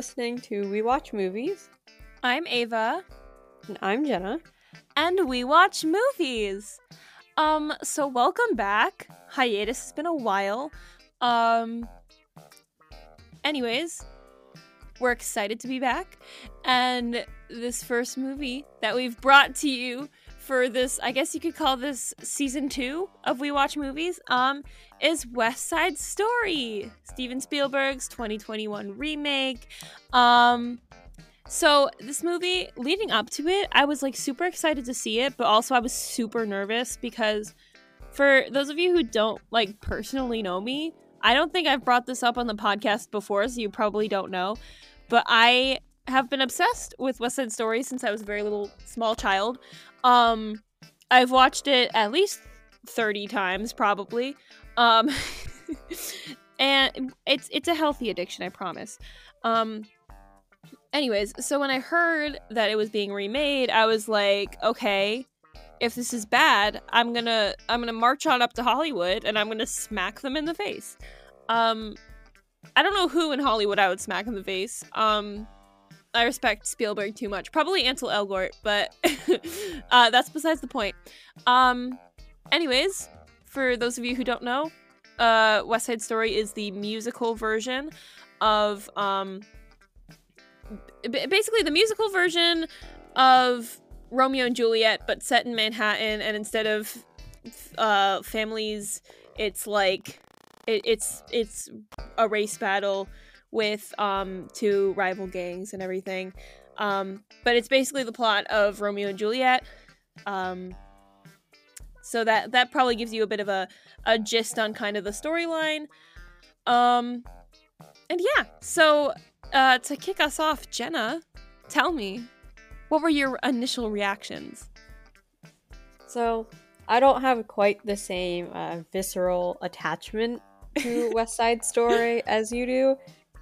listening to We Watch Movies. I'm Ava. And I'm Jenna. And we watch movies. Um, so welcome back. Hiatus has been a while. Um anyways, we're excited to be back. And this first movie that we've brought to you for this, I guess you could call this season two of We Watch Movies, um, is West Side Story, Steven Spielberg's 2021 remake. Um, so this movie, leading up to it, I was like super excited to see it, but also I was super nervous because for those of you who don't like personally know me, I don't think I've brought this up on the podcast before, so you probably don't know. But I have been obsessed with West Side Story since I was a very little small child. Um, I've watched it at least 30 times probably. Um, and it's it's a healthy addiction, I promise. Um, anyways, so when I heard that it was being remade, I was like, okay, if this is bad, I'm gonna I'm gonna march on up to Hollywood and I'm gonna smack them in the face. Um, I don't know who in Hollywood I would smack in the face. Um, I respect Spielberg too much. Probably Ansel Elgort, but uh, that's besides the point. Um, anyways, for those of you who don't know, uh, West Side Story is the musical version of um, b- basically the musical version of Romeo and Juliet, but set in Manhattan, and instead of uh, families, it's like it, it's it's a race battle with um two rival gangs and everything. Um, but it's basically the plot of Romeo and Juliet. Um, so that that probably gives you a bit of a a gist on kind of the storyline. Um, and yeah, so uh, to kick us off, Jenna, tell me, what were your initial reactions? So, I don't have quite the same uh, visceral attachment to West Side Story as you do.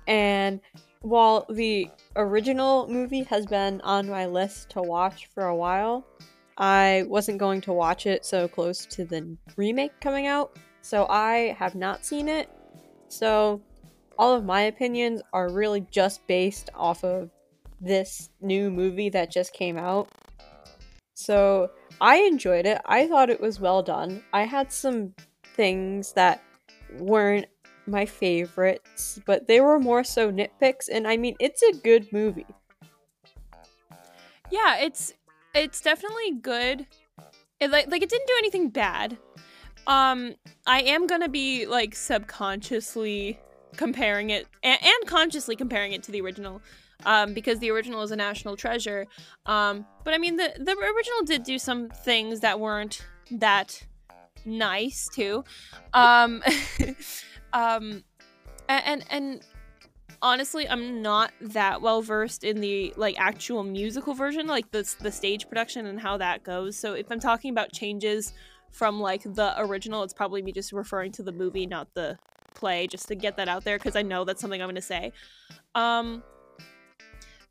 And while the original movie has been on my list to watch for a while, I wasn't going to watch it so close to the remake coming out. So I have not seen it. So all of my opinions are really just based off of this new movie that just came out. So I enjoyed it. I thought it was well done. I had some things that weren't my favorites, but they were more so nitpicks and I mean it's a good movie. Yeah, it's it's definitely good. It like like it didn't do anything bad. Um I am to be like subconsciously comparing it and, and consciously comparing it to the original um, because the original is a national treasure. Um, but I mean, the the original did do some things that weren't that nice too. Um, um, and and honestly, I'm not that well versed in the like actual musical version, like the the stage production and how that goes. So if I'm talking about changes from like the original, it's probably me just referring to the movie, not the play, just to get that out there because I know that's something I'm to say. Um,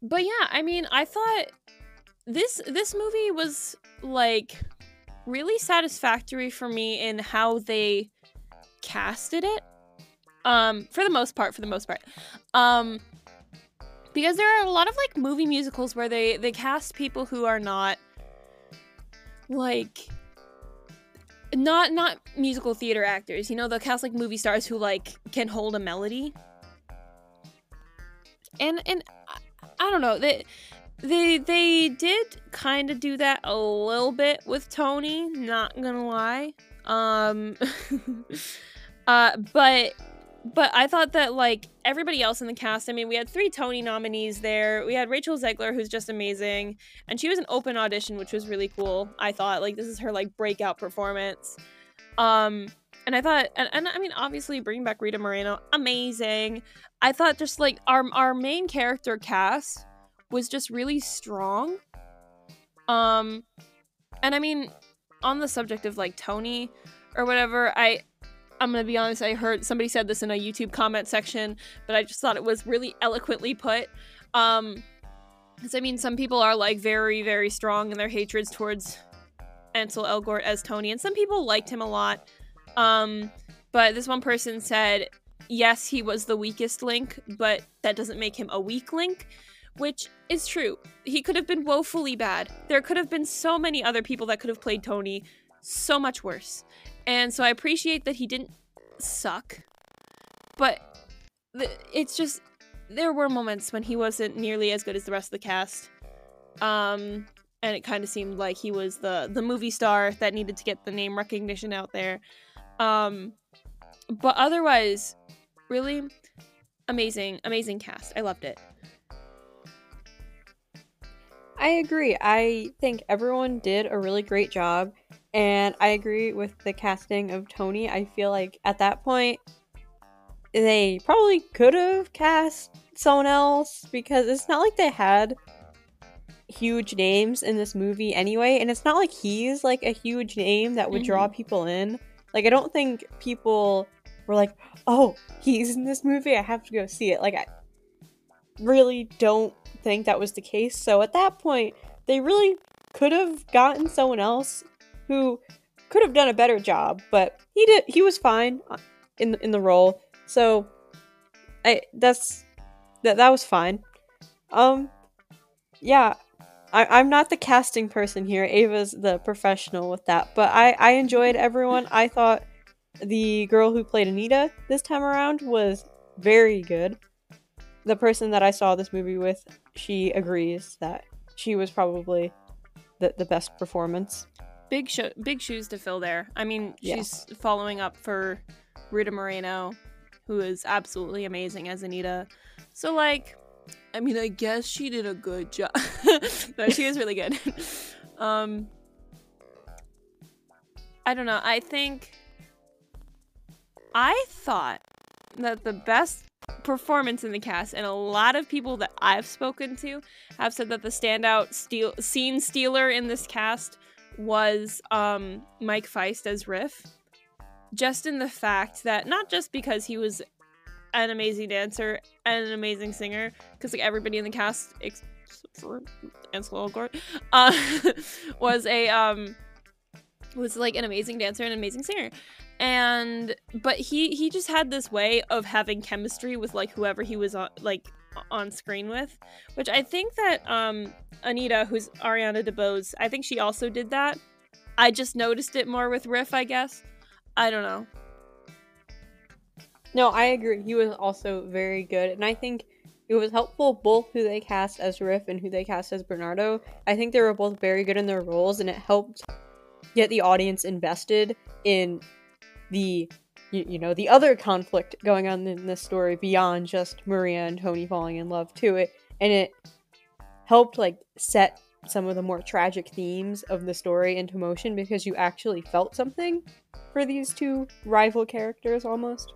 but yeah, I mean, I thought this this movie was like really satisfactory for me in how they casted it um, for the most part, for the most part. Um, because there are a lot of like movie musicals where they they cast people who are not like not not musical theater actors. You know, they'll cast like movie stars who like can hold a melody. And and I, don't know, they they they did kind of do that a little bit with Tony, not gonna lie. Um uh but but I thought that like everybody else in the cast, I mean, we had three Tony nominees there. We had Rachel Zegler, who's just amazing, and she was an open audition, which was really cool. I thought like this is her like breakout performance. Um, and I thought, and, and I mean, obviously bringing back Rita Moreno, amazing. I thought just like our our main character cast was just really strong. Um, and I mean, on the subject of like Tony or whatever, I I'm gonna be honest, I heard somebody said this in a YouTube comment section, but I just thought it was really eloquently put. Um, because I mean, some people are like very, very strong in their hatreds towards Ansel Elgort as Tony, and some people liked him a lot. Um, but this one person said yes, he was the weakest link, but that doesn't make him a weak link, which is true. He could have been woefully bad. There could have been so many other people that could have played Tony so much worse. And so I appreciate that he didn't suck. But it's just there were moments when he wasn't nearly as good as the rest of the cast. Um and it kind of seemed like he was the the movie star that needed to get the name recognition out there. Um but otherwise really amazing amazing cast. I loved it. I agree. I think everyone did a really great job. And I agree with the casting of Tony. I feel like at that point, they probably could have cast someone else because it's not like they had huge names in this movie anyway. And it's not like he's like a huge name that would mm-hmm. draw people in. Like, I don't think people were like, oh, he's in this movie. I have to go see it. Like, I really don't think that was the case. So at that point, they really could have gotten someone else who could have done a better job, but he did. He was fine in in the role. So I that's that that was fine. Um, yeah, I'm not the casting person here. Ava's the professional with that, but I I enjoyed everyone. I thought the girl who played Anita this time around was very good. The person that I saw this movie with, she agrees that she was probably the, the best performance. Big sho- big shoes to fill there. I mean, yeah. she's following up for Rita Moreno, who is absolutely amazing as Anita. So like, I mean, I guess she did a good job. no, she is really good. um, I don't know. I think I thought that the best performance in the cast, and a lot of people that I've spoken to have said that the standout steal- scene stealer in this cast was um, Mike Faist as Riff. Just in the fact that not just because he was an amazing dancer and an amazing singer, because like everybody in the cast except for Ansel Elgort uh, was a um was like an amazing dancer and an amazing singer and but he he just had this way of having chemistry with like whoever he was on like on screen with which i think that um anita who's ariana debose i think she also did that. I just noticed it more with riff i guess. I don't know. No i agree. He was also very good and i think it was helpful both who they cast as riff and who they cast as bernardo. I think they were both very good in their roles and it helped get the audience invested in the you, you know the other conflict going on in this story beyond just Maria and Tony falling in love to it and it helped like set some of the more tragic themes of the story into motion because you actually felt something for these two rival characters almost.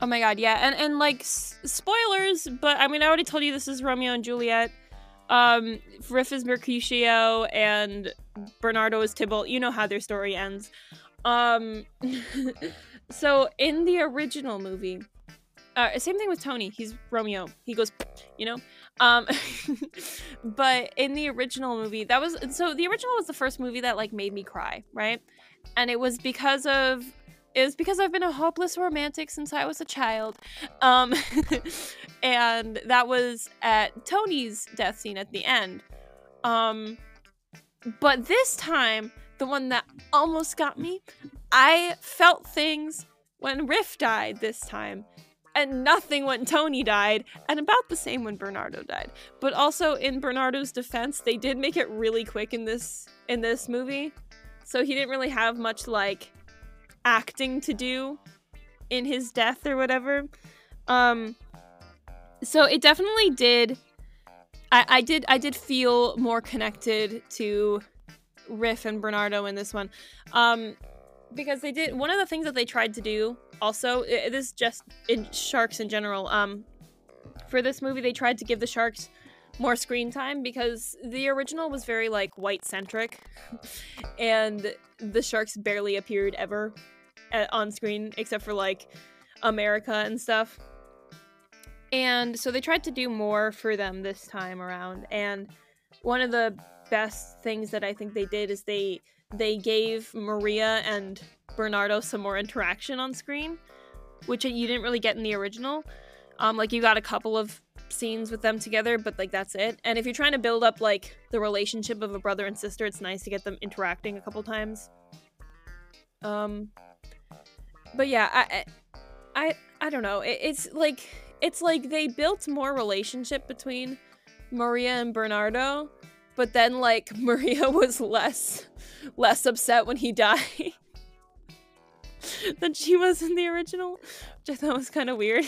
Oh my god, yeah. And and like s- spoilers, but I mean I already told you this is Romeo and Juliet. Um Riff is Mercutio and Bernardo is Tybalt. You know how their story ends. Um, so in the original movie, uh, same thing with Tony. He's Romeo. He goes, you know. Um, but in the original movie, that was so the original was the first movie that like made me cry, right? And it was because of it was because I've been a hopeless romantic since I was a child. Um, and that was at Tony's death scene at the end. Um, but this time the one that almost got me. I felt things when Riff died this time, and nothing when Tony died, and about the same when Bernardo died. But also in Bernardo's defense, they did make it really quick in this in this movie. So he didn't really have much like acting to do in his death or whatever. Um so it definitely did I, I did I did feel more connected to Riff and Bernardo in this one. Um, because they did one of the things that they tried to do also it, this is just in sharks in general um for this movie they tried to give the sharks more screen time because the original was very like white centric and the sharks barely appeared ever at, on screen except for like america and stuff and so they tried to do more for them this time around and one of the best things that I think they did is they they gave Maria and Bernardo some more interaction on screen. which you didn't really get in the original. Um, like you got a couple of scenes with them together, but like that's it. And if you're trying to build up like the relationship of a brother and sister, it's nice to get them interacting a couple times. Um, but yeah, I, I, I don't know. It, it's like it's like they built more relationship between Maria and Bernardo, but then like Maria was less less upset when he died than she was in the original, which I thought was kind of weird.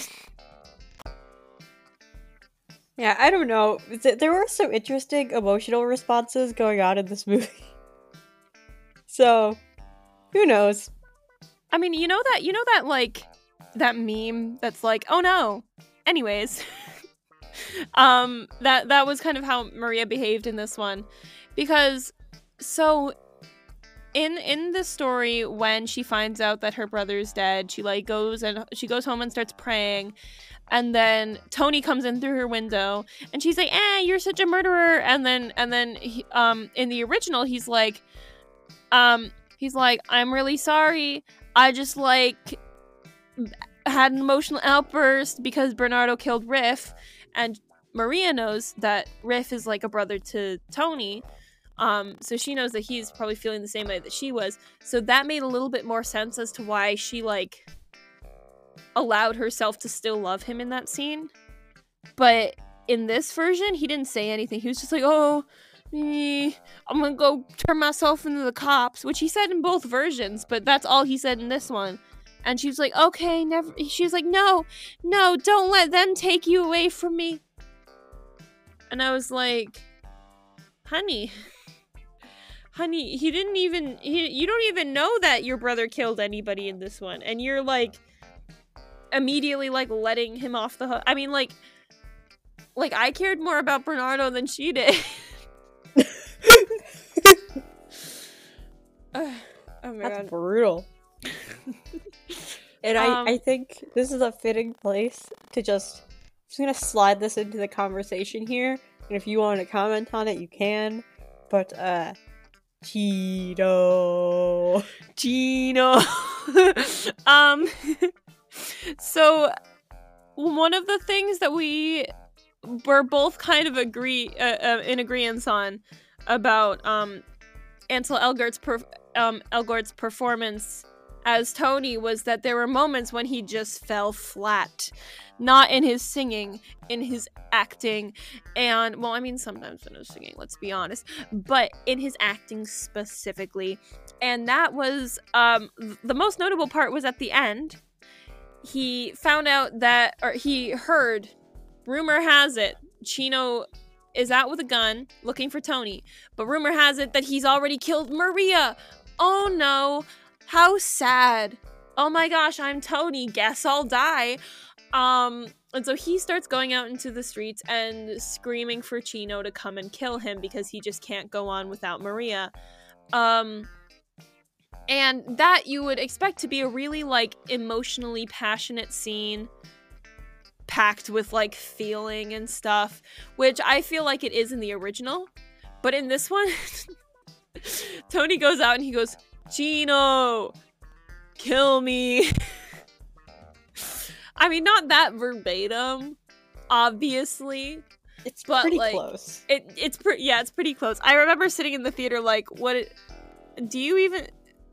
Yeah, I don't know. There were some interesting emotional responses going on in this movie. So, who knows? I mean, you know that you know that like that meme that's like, "Oh no." Anyways, um that that was kind of how Maria behaved in this one because so in in the story when she finds out that her brother's dead, she like goes and she goes home and starts praying and then Tony comes in through her window and she's like, "Eh, you're such a murderer." And then and then he, um in the original he's like um he's like, "I'm really sorry. I just like had an emotional outburst because Bernardo killed Riff and Maria knows that Riff is like a brother to Tony." Um, so she knows that he's probably feeling the same way that she was. So that made a little bit more sense as to why she like allowed herself to still love him in that scene. But in this version, he didn't say anything. He was just like, "Oh, eh, I'm gonna go turn myself into the cops," which he said in both versions, but that's all he said in this one. And she was like, "Okay, never." She was like, "No, no, don't let them take you away from me." And I was like, "Honey." Honey, he didn't even he, you don't even know that your brother killed anybody in this one and you're like immediately like letting him off the hook. I mean, like, like I cared more about Bernardo than she did. oh my That's god, brutal. and I, um, I think this is a fitting place to just. Just gonna slide this into the conversation here, and if you want to comment on it, you can. But uh, Cheeto, Chino. um so one of the things that we were both kind of agree uh, uh, in agreement on about um, Ansel Elgort's per- um, Elgort's performance as Tony was that there were moments when he just fell flat, not in his singing, in his acting, and well, I mean sometimes in his singing, let's be honest, but in his acting specifically, and that was um, the most notable part was at the end. He found out that, or he heard, rumor has it, Chino is out with a gun looking for Tony, but rumor has it that he's already killed Maria. Oh no, how sad. Oh my gosh, I'm Tony. Guess I'll die. Um, and so he starts going out into the streets and screaming for Chino to come and kill him because he just can't go on without Maria. Um, and that you would expect to be a really like emotionally passionate scene packed with like feeling and stuff, which I feel like it is in the original. But in this one, Tony goes out and he goes, Chino, kill me. I mean, not that verbatim, obviously. It's but pretty like, close. It it's pretty yeah, it's pretty close. I remember sitting in the theater like, what? It, do you even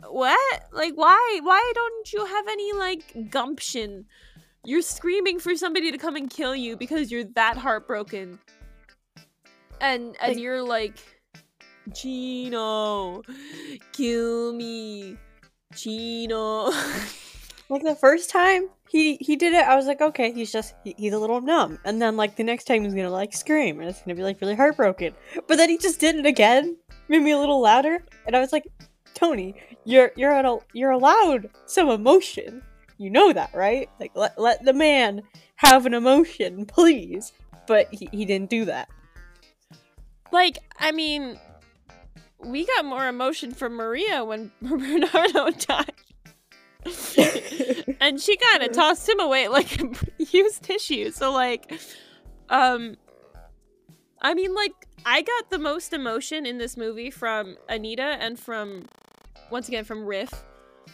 what? Like why why don't you have any like gumption? You're screaming for somebody to come and kill you because you're that heartbroken. And and like, you're like Chino, kill me. Chino. like the first time he he did it, I was like, okay, he's just he, he's a little numb. And then like the next time he's gonna like scream and it's gonna be like really heartbroken. But then he just did it again, made me a little louder, and I was like, Tony, you're you're at a, you're allowed some emotion. You know that, right? Like let let the man have an emotion, please. But he, he didn't do that. Like, I mean, we got more emotion from Maria when Bernardo died. and she kind of tossed him away like used tissue. So like um I mean like I got the most emotion in this movie from Anita and from once again from Riff.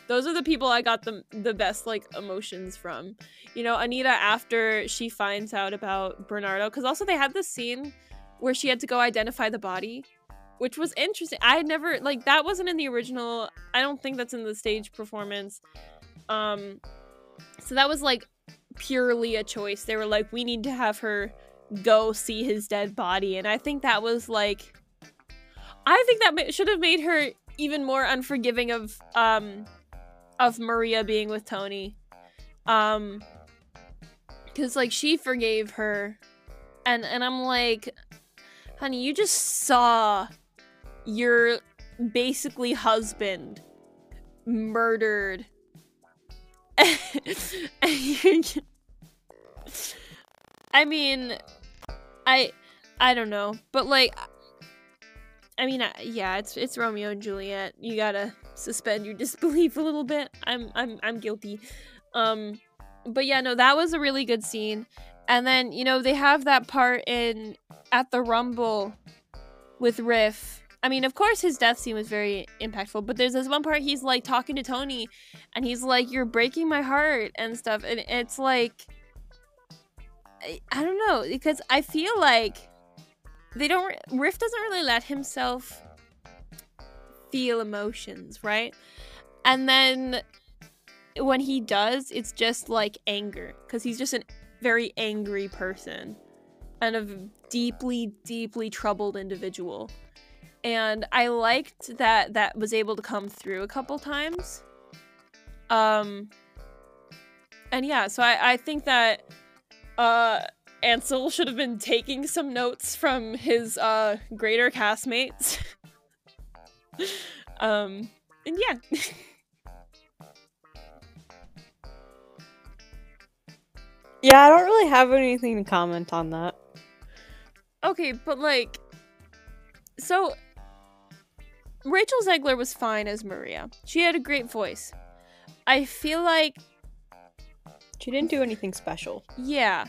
those are the people I got the the best like emotions from. You know, Anita after she finds out about Bernardo, because also they had this scene where she had to go identify the body, which was interesting. I had never like that wasn't in the original. I don't think that's in the stage performance. Um, so that was like purely a choice. They were like, we need to have her go see his dead body, and I think that was like, I think that should have made her even more unforgiving of um of Maria being with Tony. Um cuz like she forgave her and and I'm like honey, you just saw your basically husband murdered. I mean, I I don't know, but like I mean, yeah, it's it's Romeo and Juliet. You gotta suspend your disbelief a little bit. I'm I'm I'm guilty. Um, but yeah, no, that was a really good scene. And then you know they have that part in at the Rumble with Riff. I mean, of course, his death scene was very impactful, but there's this one part he's like talking to Tony, and he's like, "You're breaking my heart" and stuff, and it's like, I, I don't know, because I feel like they don't Riff doesn't really let himself feel emotions, right? And then when he does, it's just like anger because he's just a very angry person and a deeply deeply troubled individual. And I liked that that was able to come through a couple times. Um and yeah, so I I think that uh Ansel should have been taking some notes from his uh, greater castmates. um, and yeah. yeah, I don't really have anything to comment on that. Okay, but like, so Rachel Zegler was fine as Maria. She had a great voice. I feel like she didn't do anything special. Yeah.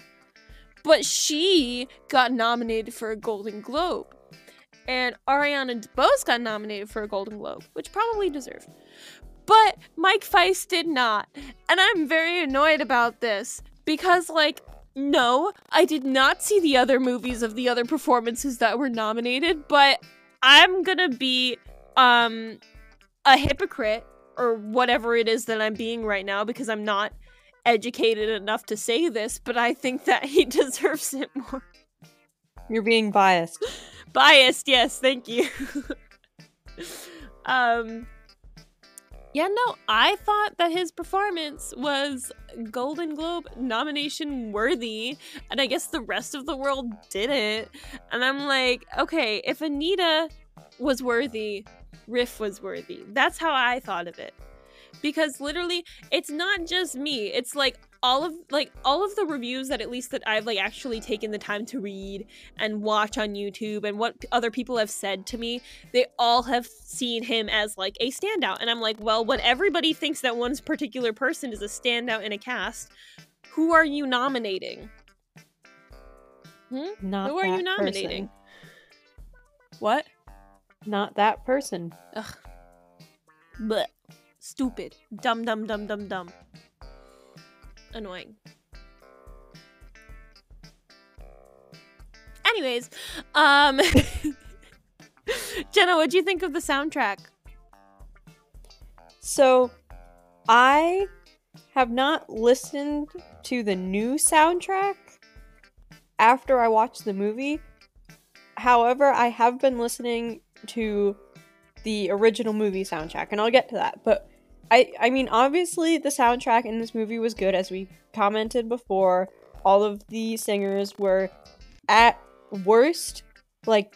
But she got nominated for a Golden Globe. And Ariana DeBose got nominated for a Golden Globe, which probably deserved. But Mike Faist did not. And I'm very annoyed about this because, like, no, I did not see the other movies of the other performances that were nominated, but I'm gonna be um a hypocrite or whatever it is that I'm being right now because I'm not educated enough to say this, but I think that he deserves it more. You're being biased. biased, yes, thank you. um yeah, no, I thought that his performance was Golden Globe nomination worthy, and I guess the rest of the world didn't. And I'm like, okay, if Anita was worthy, Riff was worthy. That's how I thought of it because literally it's not just me it's like all of like all of the reviews that at least that I've like actually taken the time to read and watch on YouTube and what other people have said to me, they all have seen him as like a standout. And I'm like, well, when everybody thinks that one particular person is a standout in a cast, who are you nominating? Hmm? Not who are you nominating? Person. What? Not that person. Ugh. But Stupid. Dumb, dumb, dumb, dumb, dumb. Annoying. Anyways, um Jenna, what do you think of the soundtrack? So, I have not listened to the new soundtrack after I watched the movie. However, I have been listening to the original movie soundtrack, and I'll get to that. But I I mean obviously the soundtrack in this movie was good as we commented before. All of the singers were at worst like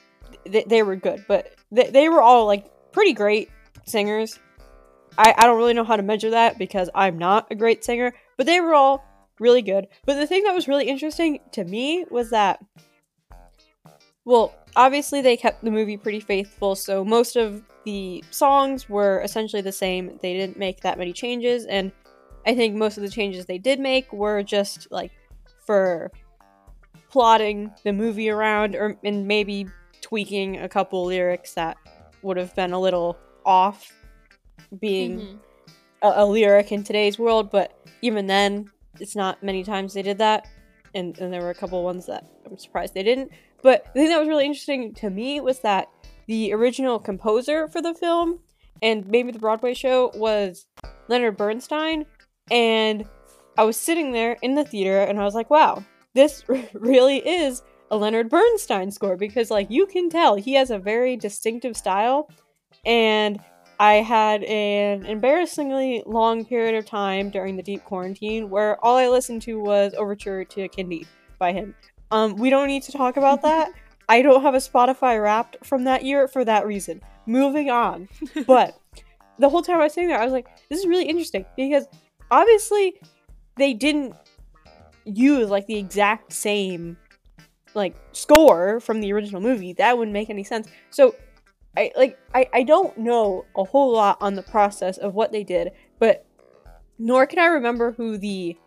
th- they were good, but th- they were all like pretty great singers. I I don't really know how to measure that because I'm not a great singer, but they were all really good. But the thing that was really interesting to me was that well, obviously they kept the movie pretty faithful, so most of the songs were essentially the same. They didn't make that many changes, and I think most of the changes they did make were just like for plotting the movie around, or and maybe tweaking a couple lyrics that would have been a little off, being mm-hmm. a, a lyric in today's world, but even then, it's not many times they did that. And, and there were a couple ones that I'm surprised they didn't. But the thing that was really interesting to me was that the original composer for the film and maybe the Broadway show was Leonard Bernstein. And I was sitting there in the theater and I was like, wow, this really is a Leonard Bernstein score because, like, you can tell he has a very distinctive style. And I had an embarrassingly long period of time during the deep quarantine where all I listened to was Overture to Candide by him. Um, we don't need to talk about that. I don't have a Spotify wrapped from that year for that reason. Moving on. but the whole time I was sitting there, I was like, this is really interesting because obviously they didn't use like the exact same like score from the original movie. That wouldn't make any sense. So I like I, I don't know a whole lot on the process of what they did, but nor can I remember who the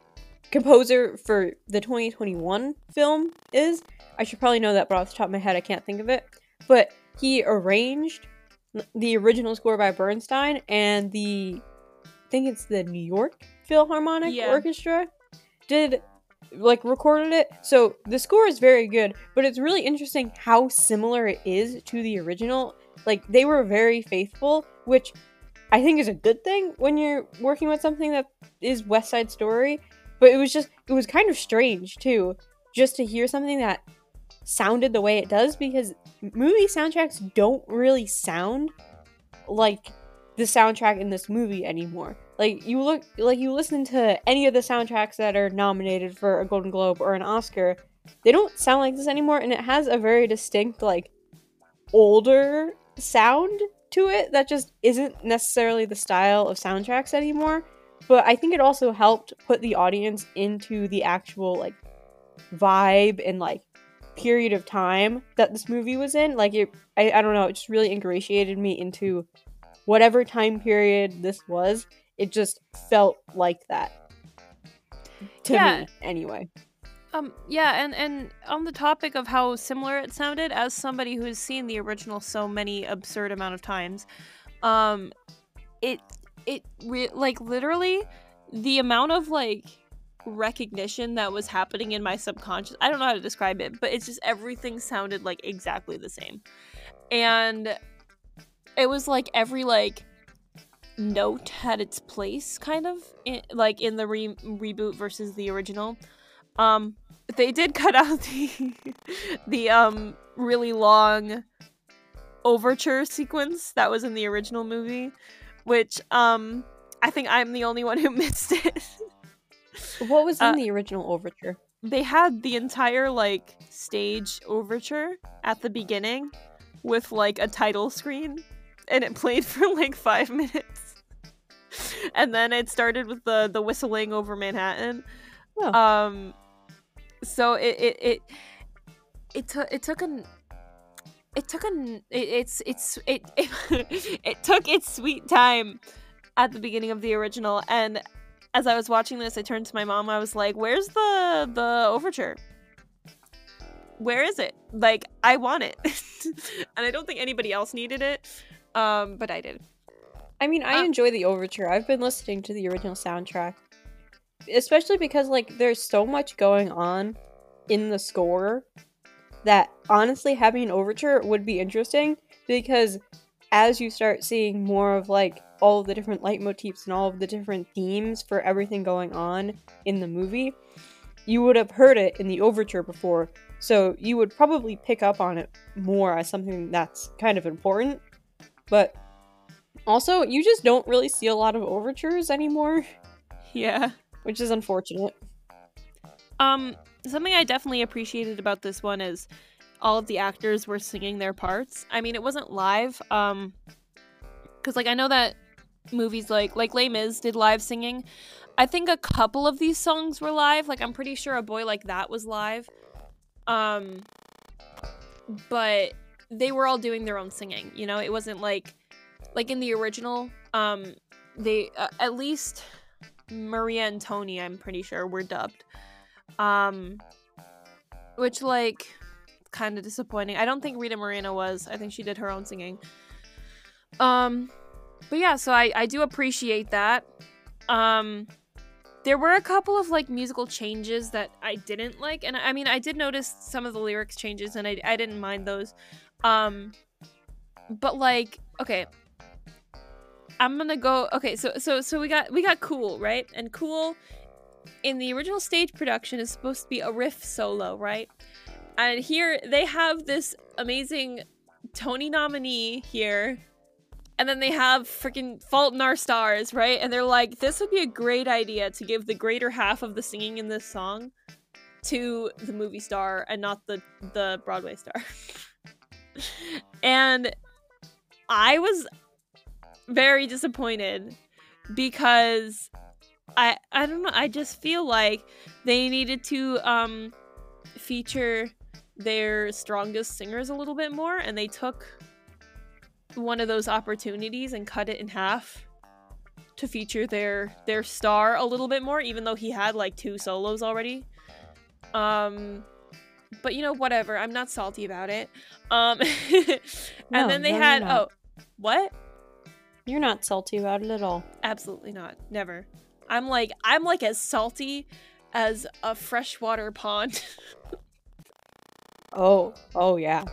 composer for the 2021 film is. I should probably know that, but off the top of my head, I can't think of it. But he arranged the original score by Bernstein and the I think it's the New York Philharmonic Yeah. Orchestra did like recorded it. So the score is very good, but it's really interesting how similar it is to the original. Like they were very faithful, which I think is a good thing when you're working with something that is West Side Story. But it was just it was kind of strange too, just to hear something that sounded the way it does because movie soundtracks don't really sound like the soundtrack in this movie anymore. Like you look like you listen to any of the soundtracks that are nominated for a Golden Globe or an Oscar, they don't sound like this anymore and it has a very distinct like older sound to it that just isn't necessarily the style of soundtracks anymore. But I think it also helped put the audience into the actual like vibe and like period of time that this movie was in. Like it I, I don't know, it just really ingratiated me into whatever time period this was. It just felt like that. To Yeah. me, anyway. Um, yeah, and and on the topic of how similar it sounded, as somebody who has seen the original so many absurd amount of times, um, it it re- like literally the amount of like recognition that was happening in my subconscious. I don't know how to describe it, but it's just everything sounded like exactly the same, and it was like every like note had its place, kind of in, like in the re- reboot versus the original. Um, they did cut out the the um really long overture sequence that was in the original movie, which um I think I'm the only one who missed it. What was in Uh, the original overture? they had the entire like stage overture at the beginning with like a title screen and it played for like 5 minutes. And then it started with the the whistling over Manhattan. Oh. Um so it it it it took it took an it took an it, it's it's it, it it took its sweet time at the beginning of the original and as I was watching this I turned to my mom I was like where's the the overture? Where is it? Like I want it. And I don't think anybody else needed it um but I did. I mean, I Uh, enjoy the overture. I've been listening to the original soundtrack, especially because like there's so much going on in the score that honestly having an overture would be interesting because as you start seeing more of like all of the different leitmotifs and all of the different themes for everything going on in the movie, you would have heard it in the overture before, so you would probably pick up on it more as something that's kind of important. But also, you just don't really see a lot of overtures anymore, yeah which is unfortunate. Um, something I definitely appreciated about this one is all of the actors were singing their parts. I mean, it wasn't live, um, because like I know that movies like like Les Mis did live singing. I think a couple of these songs were live. Like I'm pretty sure a boy like that was live. Um, but they were all doing their own singing. You know, it wasn't like like in the original. Um, they uh, at least Maria and Tony, I'm pretty sure, were dubbed. Um, which like kind of disappointing. I don't think Rita Moreno was. I think she did her own singing. Um, but yeah, so I I do appreciate that. Um there were a couple of like musical changes that I didn't like and I mean I did notice some of the lyrics changes and I I didn't mind those. Um but like okay, I'm gonna go. Okay, so so so we got we got cool right, and cool in the original stage production is supposed to be a riff solo, right? And here they have this amazing Tony nominee here, and then they have freaking Fault in Our Stars, right? And they're like, this would be a great idea to give the greater half of the singing in this song to the movie star and not the the Broadway star. and I was very disappointed because I I don't know, I just feel like they needed to um feature their strongest singers a little bit more and they took one of those opportunities and cut it in half to feature their their star a little bit more even though he had like two solos already. Um but you know whatever, I'm not salty about it. Um and No, then they no, had oh what? You're not salty about it at all. Absolutely not. Never. I'm like I'm like as salty as a freshwater pond. Oh, oh yeah.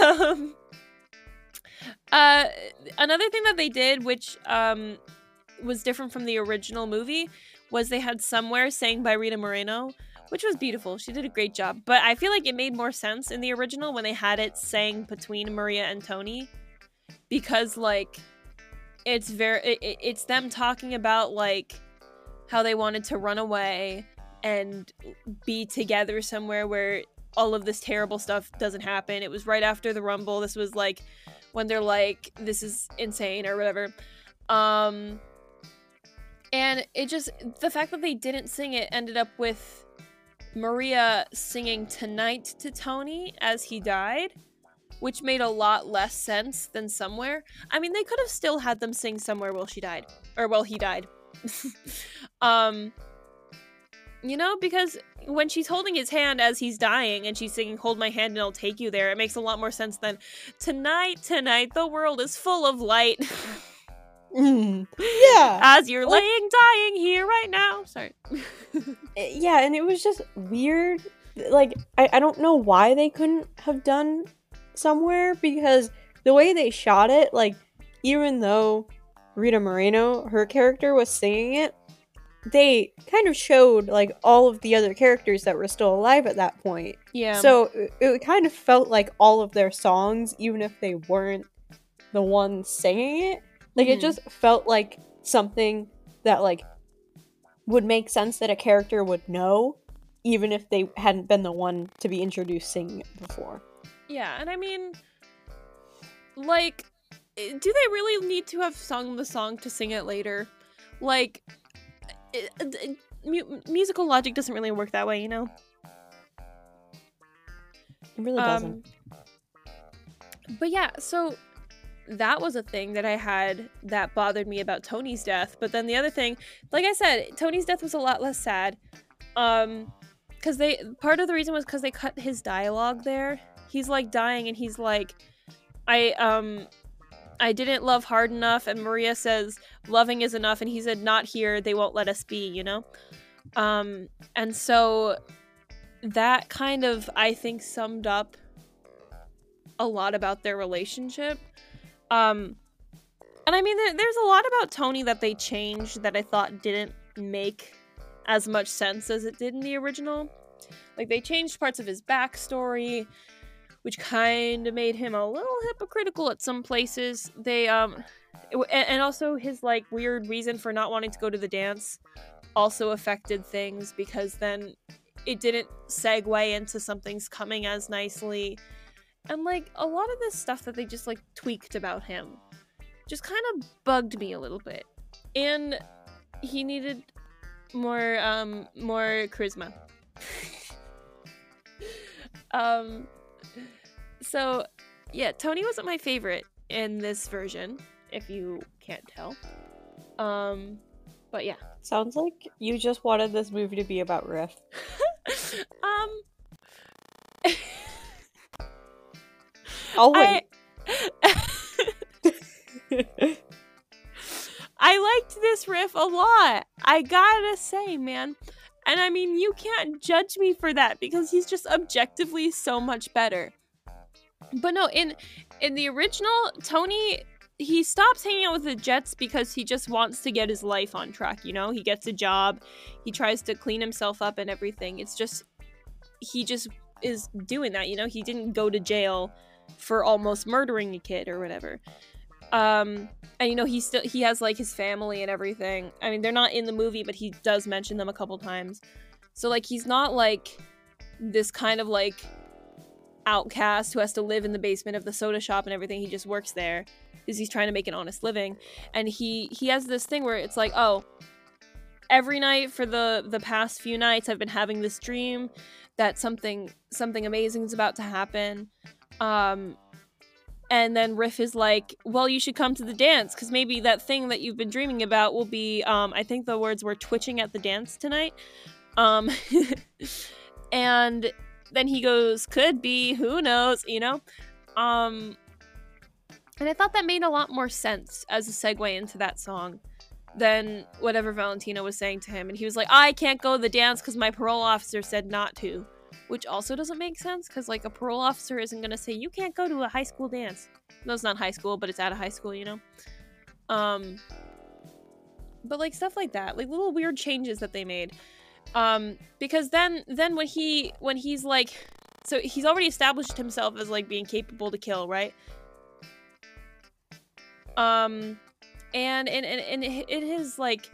um uh another thing that they did which um was different from the original movie was they had somewhere sang by Rita Moreno, which was beautiful. She did a great job. But I feel like it made more sense in the original when they had it sang between Maria and Tony because like it's very it, it- it's them talking about like how they wanted to run away and be together somewhere where all of this terrible stuff doesn't happen. It was right after the rumble. This was like when they're like this is insane or whatever. Um and it just the fact that they didn't sing it ended up with Maria singing tonight to Tony as he died, which made a lot less sense than somewhere. I mean, they could have still had them sing somewhere while she died or while he died. um you know, because when she's holding his hand as he's dying and she's singing Hold My Hand and I'll Take You There, it makes a lot more sense than Tonight, tonight, the world is full of light. Mm. Yeah. as you're Like- laying dying here right now. Sorry. Eh, yeah, and it was just weird. Like, I, I don't know why they couldn't have done somewhere because the way they shot it, like, even though Rita Moreno, her character, was singing it, they kind of showed, like, all of the other characters that were still alive at that point. Yeah. So it, it kind of felt like all of their songs, even if they weren't the ones singing it. Like Mhm. it just felt like something that like would make sense that a character would know, even if they hadn't been the one to be introduced singing it before. Yeah, and I mean, like, eh, do they really need to have sung the song to sing it later? Like, it, it, mu- musical logic doesn't really work that way, you know? It really doesn't. Um, but yeah, so that was a thing that I had that bothered me about Tony's death. But then the other thing, like I said, Tony's death was a lot less sad. Um, because they part of the reason was because they cut his dialogue there. He's like dying, and he's like, I um. I didn't love hard enough, and Maria says loving is enough, and he said not here. They won't let us be, you know. Um, and so that kind of I think summed up a lot about their relationship. Um and I mean there, there's a lot about Tony that they changed that I thought didn't make as much sense as it did in the original. Like they changed parts of his backstory which kind of made him a little hypocritical at some places. They um and, also his like weird reason for not wanting to go to the dance also affected things because then it didn't segue into something's coming as nicely. And like a lot of this stuff that they just like tweaked about him just kind of bugged me a little bit. And he needed more um more charisma. um so yeah, Tony wasn't my favorite in this version, if you can't tell. Um but yeah. Sounds like you just wanted this movie to be about Riff. um I'll wait. I liked this riff a lot. I gotta say, man. And I mean, you can't judge me for that because he's just objectively so much better. But no, in in the original, Tony he stops hanging out with the Jets because he just wants to get his life on track, you know? He gets a job, he tries to clean himself up and everything. It's just he just is doing that, you know? He didn't go to jail for almost murdering a kid or whatever. Um and you know he still he has like his family and everything. I mean, they're not in the movie, but he does mention them a couple times. So like he's not like this kind of like outcast who has to live in the basement of the soda shop and everything. He just works there because he's trying to make an honest living. And he he has this thing where it's like, oh, every night for the the past few nights I've been having this dream that something something amazing is about to happen. Um and then Riff is like, "Well, you should come to the dance because maybe that thing that you've been dreaming about will be." Um, I think the words were "twitching at the dance tonight," um, and then he goes, "Could be, who knows?" You know, um, and I thought that made a lot more sense as a segue into that song than whatever Valentina was saying to him. And he was like, "I can't go to the dance because my parole officer said not to." which also doesn't make sense because like a parole officer isn't gonna say you can't go to a high school dance. No, it's not high school, but it's out of high school, you know. Um, but like stuff like that, like little weird changes that they made. Um, because then then when he when he's like, so he's already established himself as like being capable to kill, right? Um, and and, and in his like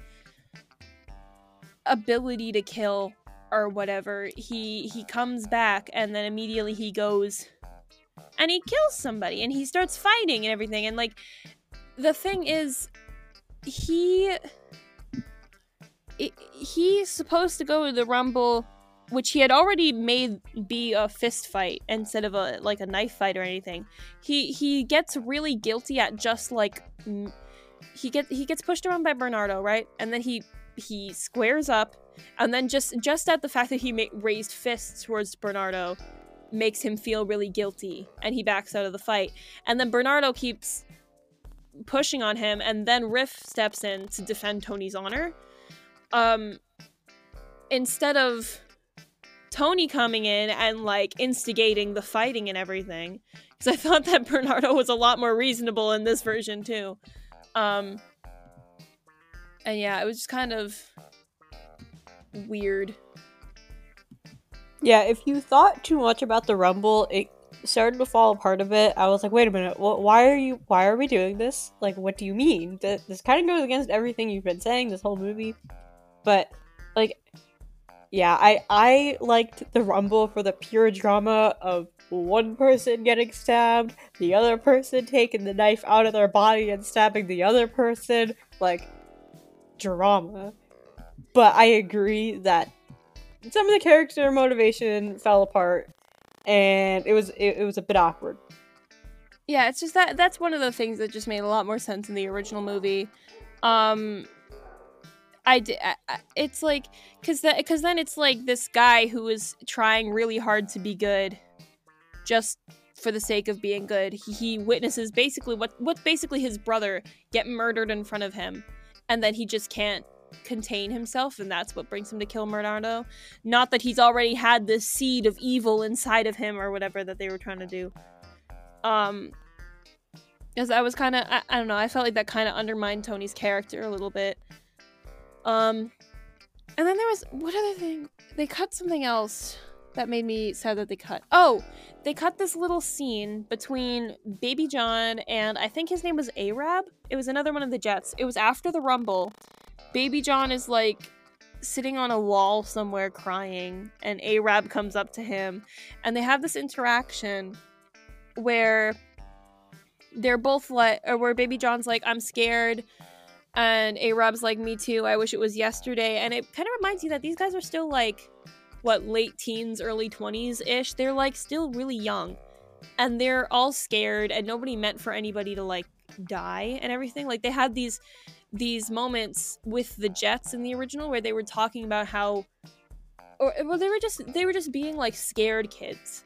ability to kill or whatever, he he comes back and then immediately he goes and he kills somebody and he starts fighting and everything and like the thing is he it, he's supposed to go to the rumble which he had already made be a fist fight instead of a like a knife fight or anything. He he gets really guilty at just like he get he gets pushed around by bernardo right? And then he he squares up and then just just at the fact that he ma- raised fists towards Bernardo makes him feel really guilty and he backs out of the fight. And then Bernardo keeps pushing on him and then Riff steps in to defend Tony's honor um instead of Tony coming in and like instigating the fighting and everything because I thought that Bernardo was a lot more reasonable in this version too um and yeah it was just kind of weird. Yeah, if you thought too much about the Rumble, it started to fall apart a bit. I was like, wait a minute, wh- why are you? Why are we doing this? Like, what do you mean? Th- this kind of goes against everything you've been saying this whole movie. But like, yeah, I I liked the Rumble for the pure drama of one person getting stabbed, the other person taking the knife out of their body and stabbing the other person. Like, drama. But I agree that some of the character motivation fell apart and it was it, it was a bit awkward. Yeah, it's just that that's one of the things that just made a lot more sense in the original movie. Um I did. It's like because because then it's like this guy who is trying really hard to be good, just for the sake of being good. He, he witnesses basically what what's basically his brother get murdered in front of him, and then he just can't contain himself and that's what brings him to kill Bernardo. Not that he's already had this seed of evil inside of him or whatever that they were trying to do. Um because I was kind of I, I, don't know, I felt like that kind of undermined Tony's character a little bit. Um and then there was what other thing? They cut something else that made me sad that they cut. Oh, they cut this little scene between Baby John and I think his name was A-Rab. It was another one of the Jets. It was after the Rumble, Baby John is like sitting on a wall somewhere crying, and A-Rab comes up to him, and they have this interaction where they're both like, or where Baby John's like, I'm scared. And A-Rab's like, me too. I wish it was yesterday. And it kind of reminds you that these guys are still like, what, late teens, early 20s ish. They're like still really young. And they're all scared, and nobody meant for anybody to like die and everything. Like they had these these moments with the Jets in the original where they were talking about how or well they were just they were just being like scared kids.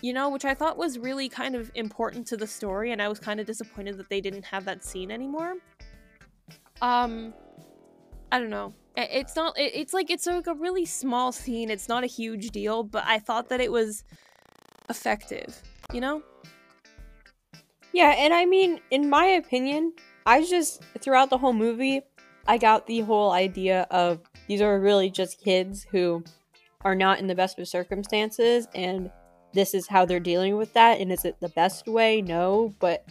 You know, which I thought was really kind of important to the story and I was kind of disappointed that they didn't have that scene anymore. Um I don't know. It's not it's like it's like a really small scene. It's not a huge deal, but I thought that it was effective, you know? Yeah, and I mean, in my opinion, I just throughout the whole movie, I got the whole idea of these are really just kids who are not in the best of circumstances and this is how they're dealing with that and is it the best way? No, but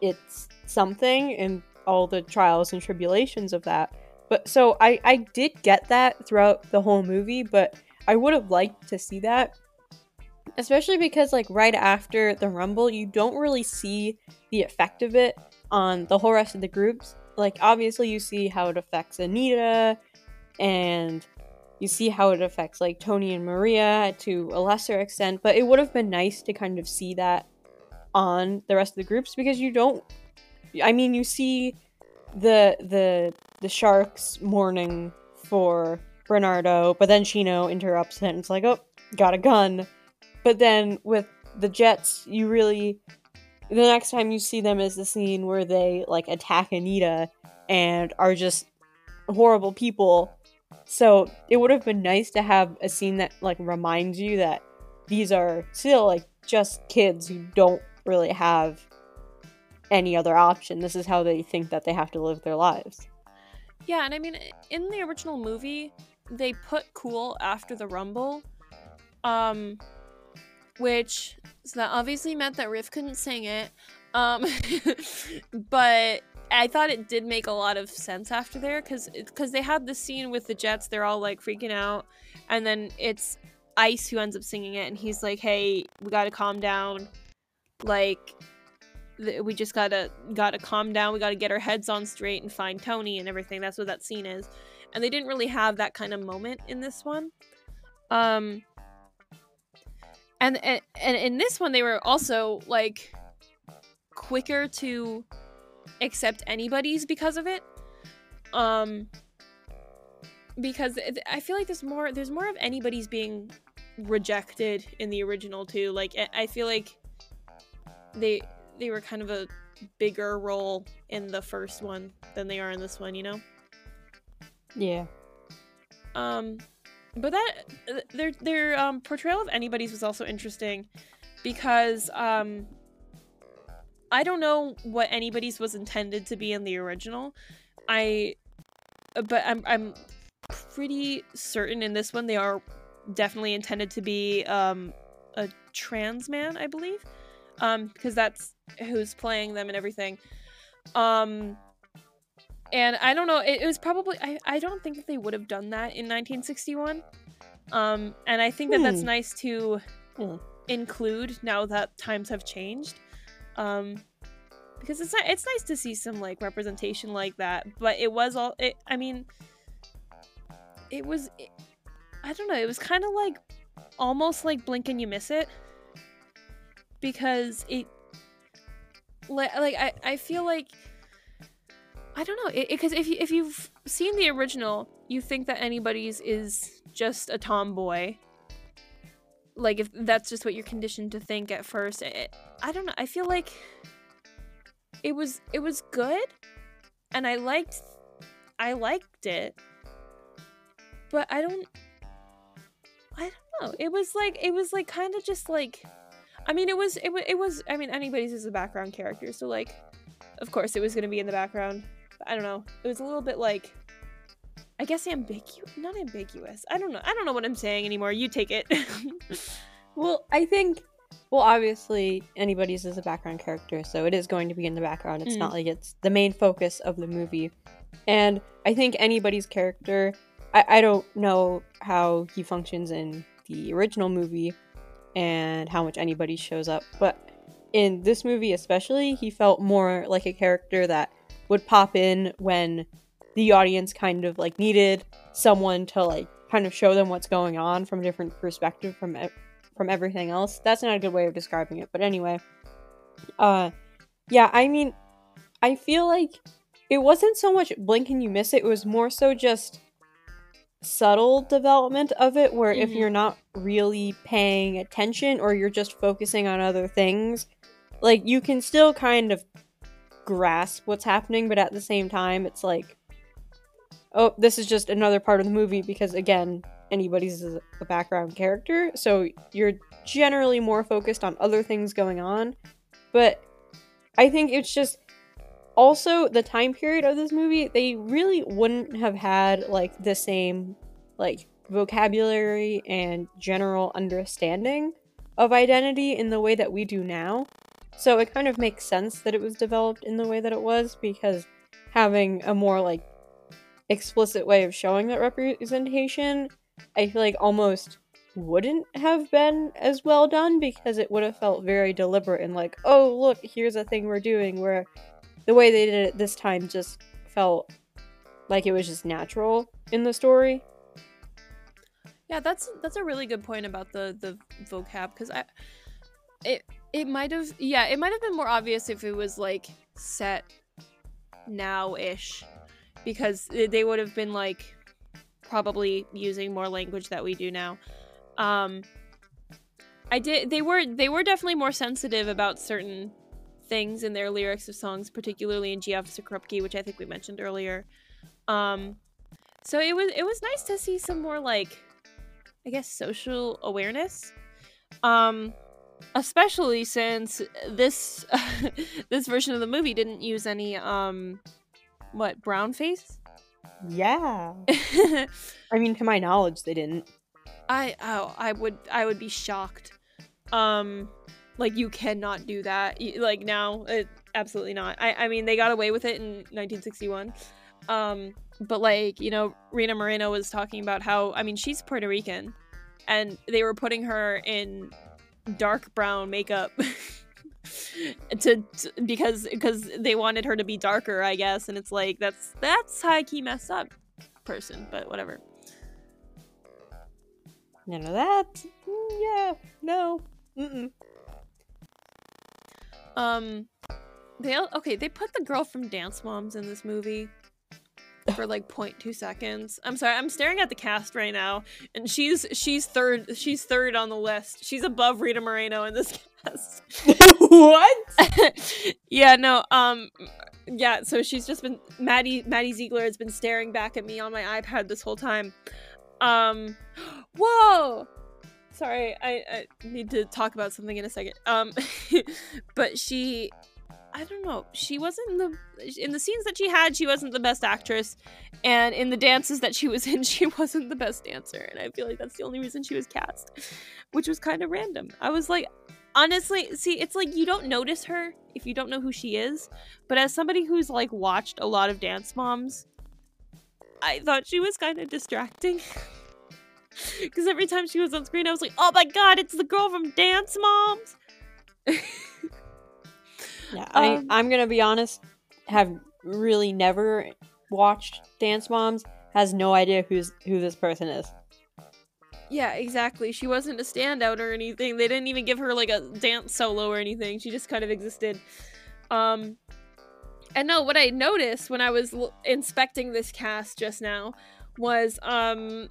it's something and all the trials and tribulations of that. But so I I did get that throughout the whole movie, but I would have liked to see that especially because like right after the rumble you don't really see the effect of it on the whole rest of the groups like obviously you see how it affects anita and you see how it affects like tony and maria to a lesser extent but it would have been nice to kind of see that on the rest of the groups because you don't i mean you see the the the sharks mourning for bernardo but then chino interrupts it and it's like oh got a gun but then with the Jets, you really the next time you see them is the scene where they like attack Anita and are just horrible people. So it would have been nice to have a scene that like reminds you that these are still like just kids who don't really have any other option. This is how they think that they have to live their lives. Yeah, and I mean in the original movie, they put cool after the rumble. Um which so that obviously meant that Riff couldn't sing it. Um, but I thought it did make a lot of sense after there because because they had the scene with the Jets. They're all like freaking out, and then it's Ice who ends up singing it, and he's like, "Hey, we gotta calm down. Like, we just gotta gotta calm down. We gotta get our heads on straight and find Tony and everything." That's what that scene is, and they didn't really have that kind of moment in this one. Um, and, and and in this one they were also like quicker to accept Anybodys because of it um because i feel like there's more there's more of Anybodys being rejected in the original too like i feel like they they were kind of a bigger role in the first one than they are in this one you know yeah um but that their their um, portrayal of Anybodys was also interesting because um, I don't know what Anybodys was intended to be in the original. I but I'm I'm pretty certain in this one they are definitely intended to be um, a trans man, I believe. Um, because that's who's playing them and everything. Um and I don't know, it, it, was probably I, I don't think that they would have done that in 1961. Um, and I think that hmm. that's nice to hmm. include now that times have changed. Um, because it's not, it's nice to see some like representation like that, but it was all it I mean it was it, I don't know, it was kind of like almost like blink and you miss it because it like like I I feel like I don't know because if you if you've seen the original, you think that Anybodys is just a tomboy. Like if that's just what you're conditioned to think at first. It, I don't know. I feel like it was it was good, and I liked I liked it, but I don't I don't know. It was like it was like kind of just like I mean it was it, it was I mean Anybodys is a background character, so like of course it was going to be in the background I don't know. It was a little bit like I guess ambiguous, not ambiguous. I don't know. I don't know what I'm saying anymore. You take it. well, I think well, obviously Anybodys is a background character, so it is going to be in the background. It's mm. not like it's the main focus of the movie. And I think Anybodys character I, I don't know how he functions in the original movie and how much anybody shows up, but in this movie especially, he felt more like a character that would pop in when the audience kind of like needed someone to like kind of show them what's going on from a different perspective from from everything else. That's not a good way of describing it, but anyway. Uh yeah, I mean I feel like it wasn't so much blink and you miss it, it was more so just subtle development of it where mm-hmm. if you're not really paying attention or you're just focusing on other things, like you can still kind of grasp what's happening, but at the same time, it's like, oh, this is just another part of the movie because, again, anybody's a background character, so you're generally more focused on other things going on. But I think it's just also the time period of this movie, they really wouldn't have had like the same like vocabulary and general understanding of identity in the way that we do now. So it kind of makes sense that it was developed in the way that it was because having a more like explicit way of showing that representation, I feel like almost wouldn't have been as well done because it would have felt very deliberate and like, oh, look, here's a thing we're doing where the way they did it this time just felt like it was just natural in the story. Yeah, that's that's a really good point about the the vocab because I it it might have yeah it might have been more obvious if it was like set now ish because they would have been like probably using more language that we do now. Um, I did they were they were definitely more sensitive about certain things in their lyrics of songs, particularly in G.F. Krupke, which I think we mentioned earlier. Um, so it was it was nice to see some more like I guess social awareness. Um especially since this this version of the movie didn't use any um what brown face yeah i mean to my knowledge they didn't i oh i would i would be shocked um like you cannot do that. Like now it, absolutely not. I i mean they got away with it in 1961 um but like you know rita moreno was talking about how i mean she's puerto rican and they were putting her in dark brown makeup to, to, because because they wanted her to be darker i guess. And it's like that's that's high key messed up person but whatever. None of that? Mm, yeah no. Mm-mm. Um they okay they put the girl from dance moms in this movie for like 0.2 seconds. I'm sorry, I'm staring at the cast right now, and she's she's third she's third on the list. She's above Rita Moreno in this cast. what? yeah, no, um yeah, so she's just been Maddie Maddie Ziegler has been staring back at me on my iPad this whole time. Um whoa! Sorry, I, I need to talk about something in a second. Um but she I don't know. She wasn't the in the scenes that she had. She wasn't the best actress, and in the dances that she was in, she wasn't the best dancer. And I feel like that's the only reason she was cast, which was kind of random. I was like, honestly, see, it's like you don't notice her if you don't know who she is. But as somebody who's like watched a lot of Dance Moms, I thought she was kind of distracting. Because every time she was on screen, I was like, oh my god, it's the girl from Dance Moms. Yeah, um, I, I'm gonna be honest. Have really never watched Dance Moms. Has no idea who's who this person is. Yeah, exactly. She wasn't a standout or anything. They didn't even give her like a dance solo or anything. She just kind of existed. Um, and no, what I noticed when I was l- inspecting this cast just now was um,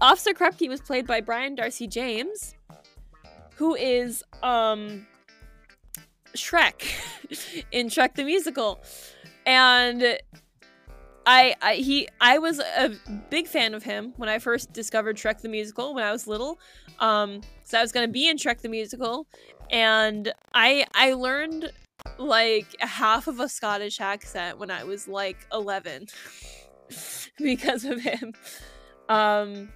Officer Krupke was played by Brian Darcy James, who is um Shrek in Shrek the Musical. And I, I he I was a big fan of him when I first discovered Shrek the Musical when I was little. Um so I was going to be in Shrek the Musical and I I learned like half of a Scottish accent when I was like 11 because of him. Um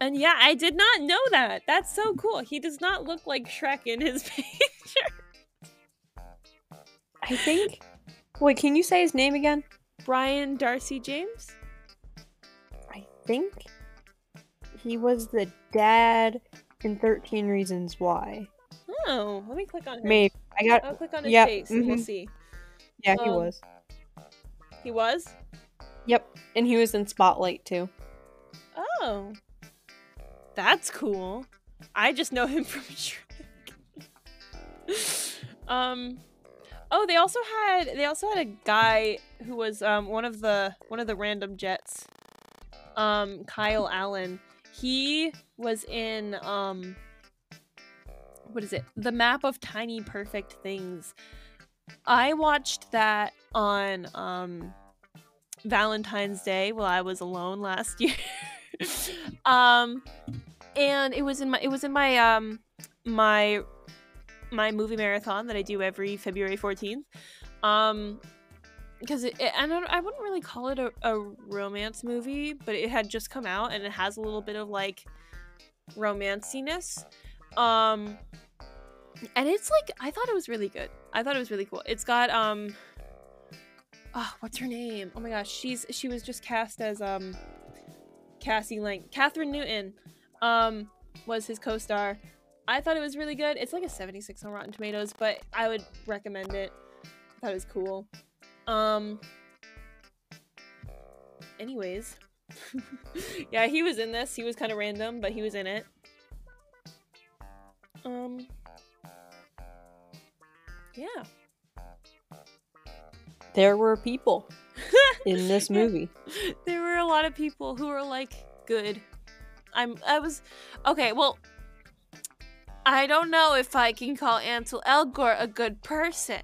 and yeah, I did not know that. That's so cool. He does not look like Shrek in his picture. I think. Wait, can you say his name again? Brian Darcy James? I think he was the dad in 13 Reasons Why. Oh, let me click on him. Maybe. I got. I'll click on his yep, face mm-hmm. and we'll mm-hmm. see. Yeah, he um, was. He was? Yep. And he was in Spotlight too. Oh. That's cool. I just know him from Shrek. um Oh, they also had they also had a guy who was um one of the one of the random jets. Um Kyle Allen. He was in um what is it? The map of tiny perfect things. I watched that on um Valentine's Day while I was alone last year. um and it was in my it was in my um my my movie marathon that I do every February 14th. Um because it, it, I don't I wouldn't really call it a, a romance movie, but it had just come out and it has a little bit of like romanciness. Um and it's like I thought it was really good. I thought it was really cool. It's got um oh, what's her name? Oh my gosh, she's she was just cast as um Cassie Lang. Kathryn Newton um was his co-star. I thought it was really good. It's like a 76 on Rotten Tomatoes, but I would recommend it. I thought it was cool. Um anyways. yeah, he was in this. He was kind of random, but he was in it. Um yeah. There were people in this movie. there were a lot of people who were like good. I'm I was okay, well I don't know if I can call Ansel Elgort a good person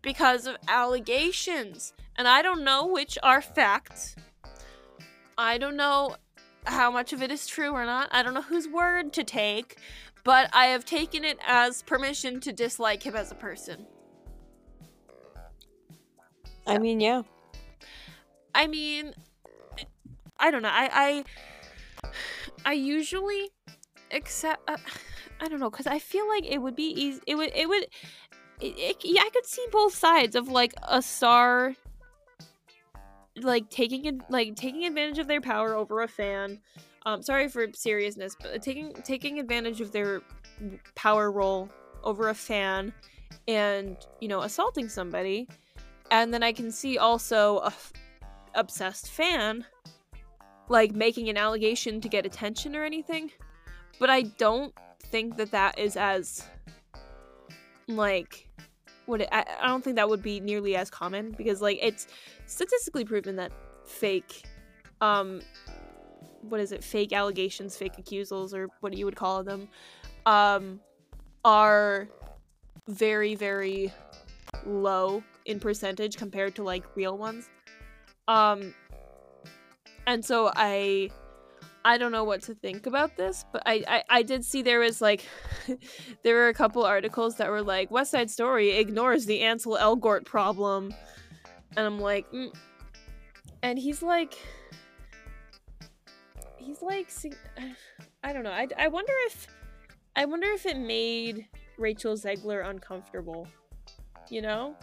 because of allegations. And I don't know which are facts. I don't know how much of it is true or not. I don't know whose word to take, but I have taken it as permission to dislike him as a person. I mean, yeah. I mean, I don't know. I I, I usually accept. Uh, I don't know because I feel like it would be easy. It would. It would. It, it, yeah, I could see both sides of like a star, like taking it, like taking advantage of their power over a fan. Um, sorry for seriousness, but taking taking advantage of their power role over a fan, and you know assaulting somebody and then I can see also a obsessed fan like making an allegation to get attention or anything. But I don't think that that is as like what I, I don't think that would be nearly as common because like it's statistically proven that fake um what is it fake allegations fake accusals or what you would call them um are very very low in percentage compared to like real ones. Um and so I I don't know what to think about this, but I I, I did see there was like there were a couple articles that were like West Side Story ignores the Ansel Elgort problem. And I'm like mm. and he's like he's like I don't know. I I wonder if I wonder if it made Rachel Zegler uncomfortable. You know?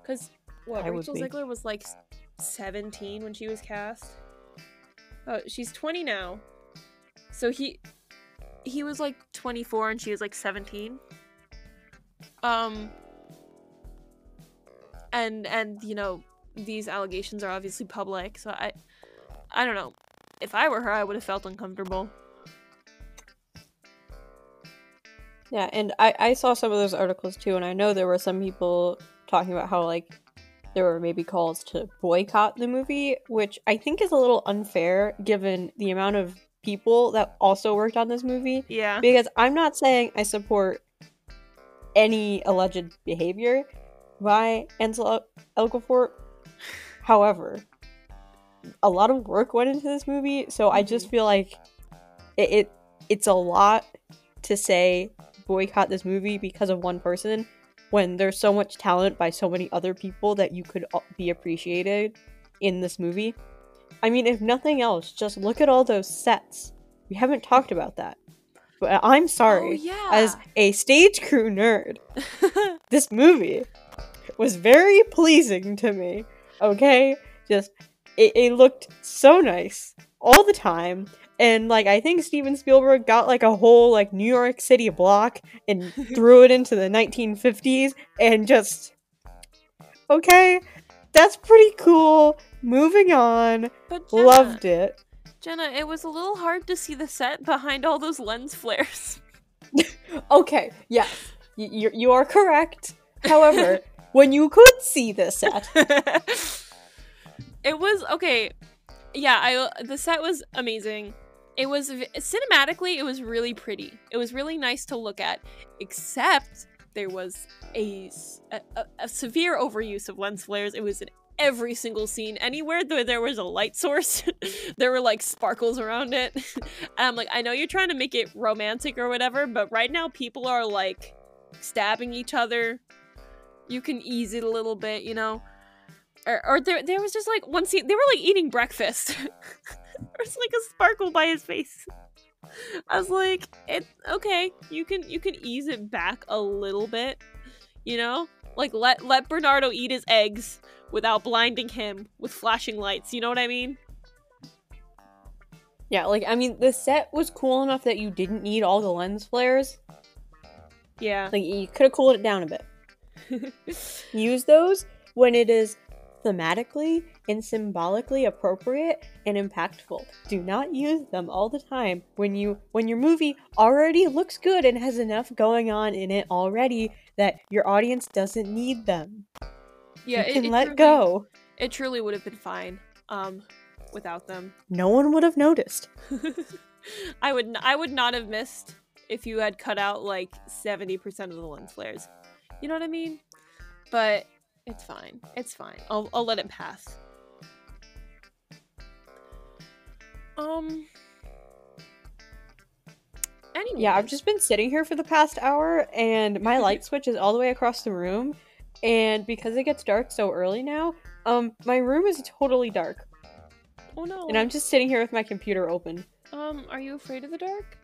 Because what I Rachel Zegler was like 17 when she was cast. Oh, she's 20 now. So he he was like 24 and she was like 17. Um and and you know these allegations are obviously public, so I I don't know. If I were her, I would have felt uncomfortable. Yeah, and I, I saw some of those articles too, and I know there were some people talking about how like there were maybe calls to boycott the movie, which I think is a little unfair given the amount of people that also worked on this movie. Yeah. Because I'm not saying I support any alleged behavior by Ansel Elgort. However, a lot of work went into this movie, so. I just feel like it, it it's a lot to say boycott this movie because of one person when there's so much talent by so many other people that you could be appreciated in this movie. I mean, if nothing else, just look at all those sets. We haven't talked about that. But I'm sorry. Oh, yeah. As a stage crew nerd, this movie was very pleasing to me. Okay? Just, it, it looked so nice all the time and like I think Steven Spielberg got like a whole like New York City block and threw it into the 1950s and just okay, that's pretty cool. Moving on. But Jenna, Loved it. Jenna, it was a little hard to see the set behind all those lens flares. okay, yes. Y- you you are correct. However, when you could see the set, it was okay. Yeah, I the set was amazing it was cinematically it was really pretty it was really nice to look at except there was a severe overuse of lens flares. It was in every single scene. Anywhere there was a light source, there were like sparkles around it. I'm like, I know you're trying to make it romantic or whatever, but right now people are like stabbing each other. You can ease it a little bit, you know? Or, or there, there was just like one scene, they were like eating breakfast. There's like a sparkle by his face. I was like, it okay, you can you can ease it back a little bit, you know? Like let let Bernardo eat his eggs without blinding him with flashing lights, you know what I mean? Yeah, like I mean, the set was cool enough that you didn't need all the lens flares. Yeah. Like you could have cooled it down a bit. Use those when it is thematically and symbolically appropriate and impactful. Do not use them all the time when you when your movie already looks good and has enough going on in it already that your audience doesn't need them. yeah, you can it, let truly, go. It truly would have been fine um without them. No one would have noticed. I would I would not have missed if you had cut out like 70% of the lens flares. You know what I mean? But it's fine. It's fine. I'll I'll let it pass. Um Anyway. Yeah, I've just been sitting here for the past hour and my light switch is all the way across the room and because it gets dark so early now, um my room is totally dark Oh no. and I'm just sitting here with my computer open. Um, are you afraid of the dark?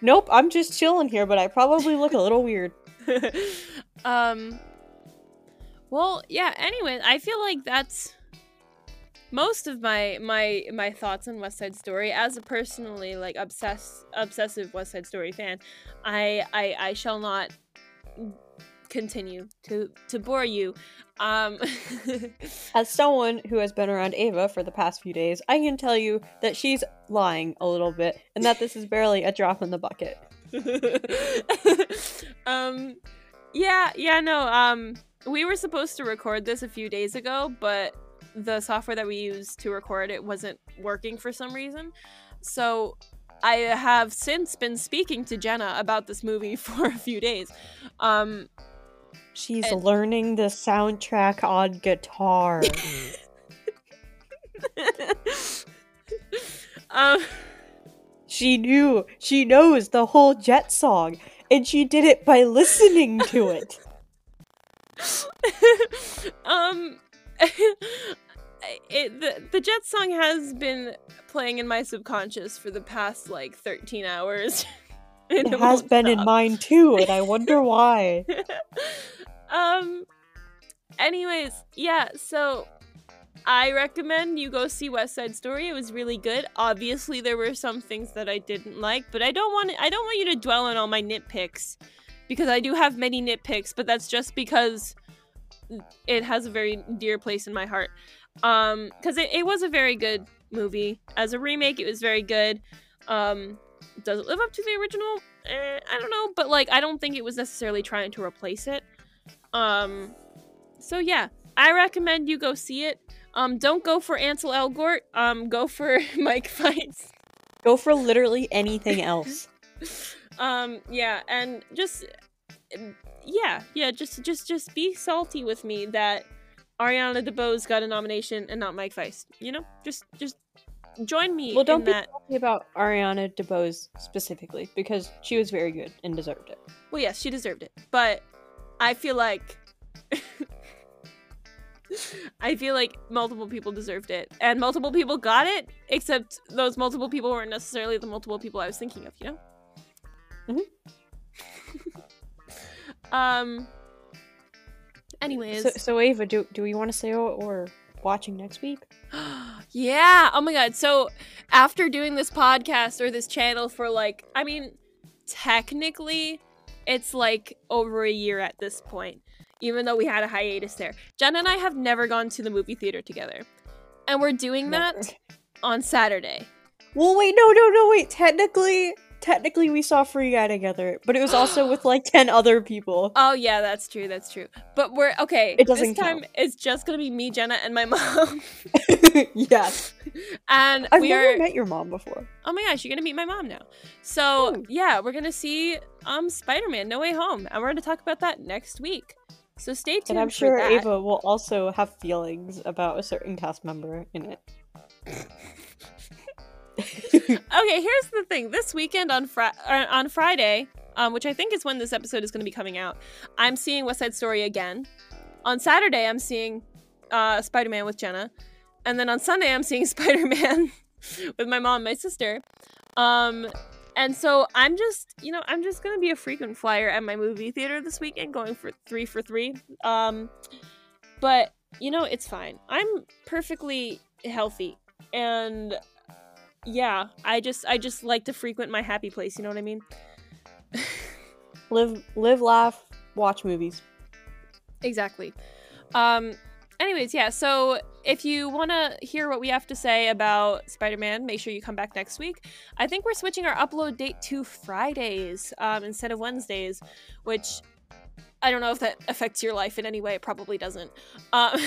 Nope, I'm just chilling here, but I probably look a little weird. um well yeah anyway i feel like that's most of my my my thoughts on west side story as a personally like obsessed obsessive west side story fan i i i shall not continue to to bore you um As someone who has been around Ava for the past few days, I can tell you that she's lying a little bit and that this is barely a drop in the bucket. um yeah yeah no um we were supposed to record this a few days ago but the software that we used to record it wasn't working for some reason so i have since been speaking to jenna about this movie for a few days um She's And- learning the soundtrack on guitar. um she knew, she knows the whole Jet song, and she did it by listening to it. um it the, the jet song has been playing in my subconscious for the past like 13 hours. And It has been in mine too, and I wonder why. um anyways yeah so i recommend you go see west side story. It was really good. Obviously there were some things that i didn't like but i don't want i don't want you to dwell on all my nitpicks because i do have many nitpicks but that's just because it has a very dear place in my heart. Um because it, it was a very good movie. As a remake it was very good. Um does it live up to the original? Eh, i don't know but like i don't think it was necessarily trying to replace it. Um so yeah. I recommend you go see it. Um don't go for ansel elgort. Um go for Mike Faist Go for literally anything else. um yeah and just yeah yeah just just just be salty with me that ariana DeBose got a nomination and not Mike Faist you know just just join me Well, don't in be that salty about Ariana DeBose specifically because she was very good and deserved it. well yes she deserved it but i feel like I feel like multiple people deserved it, and multiple people got it. Except those multiple people weren't necessarily the multiple people I was thinking of. You know. Mm-hmm. Um. Anyways, So, so Ava, do do we want to say what we're watching next week? yeah. Oh my god. So after doing this podcast or this channel for like, I mean, technically, it's like over a year at this point. Even though we had a hiatus there, Jen and I have never gone to the movie theater together, and we're doing that on Saturday. Well, wait, no, no, no, wait. Technically, technically we saw Free Guy together, but it was also with like ten other people. Oh yeah, that's true. That's true. But we're okay. It doesn't this time count. it's just gonna be me, Jenna, and my mom, yes, and I've we never are. met your mom before. Oh my gosh, you're gonna meet my mom now. So Ooh. yeah, we're gonna see um Spider-Man: No Way Home, and we're gonna talk about that next week. So stay tuned. And I'm sure. Ava will also have feelings about a certain cast member in it. Okay, here's the thing. This weekend on uh, on Friday, um, which I think is when this episode is going to be coming out, I'm seeing West Side Story again. On Saturday, I'm seeing uh, Spider Man with Jenna, and then on Sunday, I'm seeing Spider Man with my mom and my sister. Um, and so I'm just, you know, I'm just gonna be a frequent flyer at my movie theater this weekend, going for three for three. Um, but you know, it's fine. I'm perfectly healthy, and yeah, I just, I just like to frequent my happy place. You know what I mean? live, live, laugh, watch movies. Exactly. Um anyways, yeah, so if you want to hear what we have to say about Spider-Man, make sure you come back next week. I think we're switching our upload date to Fridays um instead of Wednesdays, which I don't know if that affects your life in any way. It probably doesn't. Um,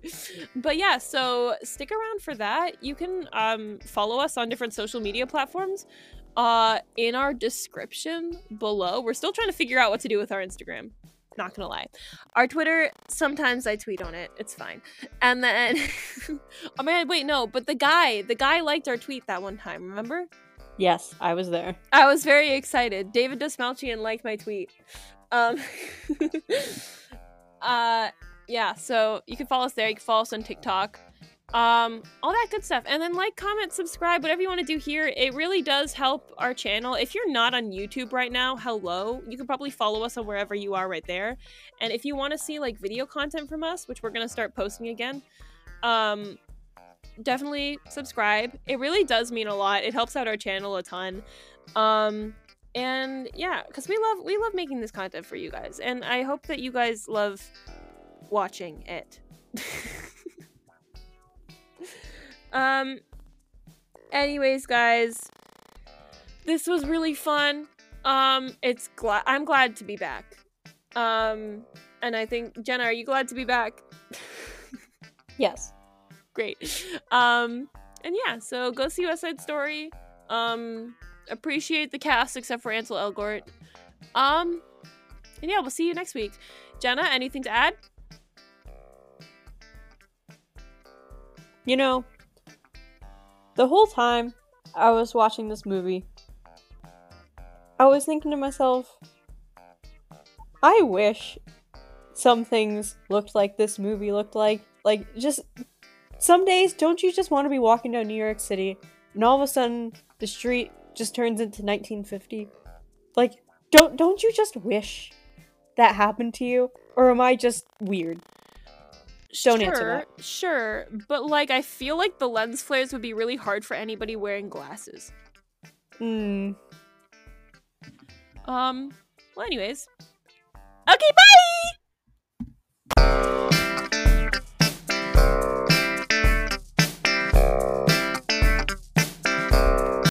but yeah, so stick around for that. You can um, follow us on different social media platforms. Uh, in our description below, we're still trying to figure out what to do with our Instagram. Not gonna lie. Our Twitter, sometimes I tweet on it. It's fine. And then, oh man, wait, no, but the guy, the guy liked our tweet that one time. Remember? Yes, I was there. I was very excited. David Dastmalchian liked my tweet. Um, uh, yeah. So you can follow us there. You can follow us on TikTok. Um, all that good stuff. And then like, comment, subscribe, whatever you want to do here. It really does help our channel. If you're not on YouTube right now, hello. You can probably follow us on wherever you are right there. And if you want to see like video content from us, which we're gonna start posting again, um, definitely subscribe. It really does mean a lot. It helps out our channel a ton. Um, and yeah, because we love we love making this content for you guys, and I hope that you guys love watching it. um. Anyways, guys, this was really fun. Um, it's glad I'm glad to be back. Um, and I think Jenna, are you glad to be back? Yes. Great. Um, and yeah, so go see West Side Story. Um, appreciate the cast except for Ansel Elgort. Um, and yeah, we'll see you next week. Jenna, anything to add? You know, the whole time I was watching this movie, I was thinking to myself, I wish some things looked like this movie looked like. Like, just some days, don't you just want to be walking down New York City and all of a sudden the street just turns into 1950? Like, don't don't you just wish that happened to you, or am I just weird? Don't sure, answer that. Sure, but like I feel like the lens flares would be really hard for anybody wearing glasses. Hmm. Um. Well, anyways. Okay, bye.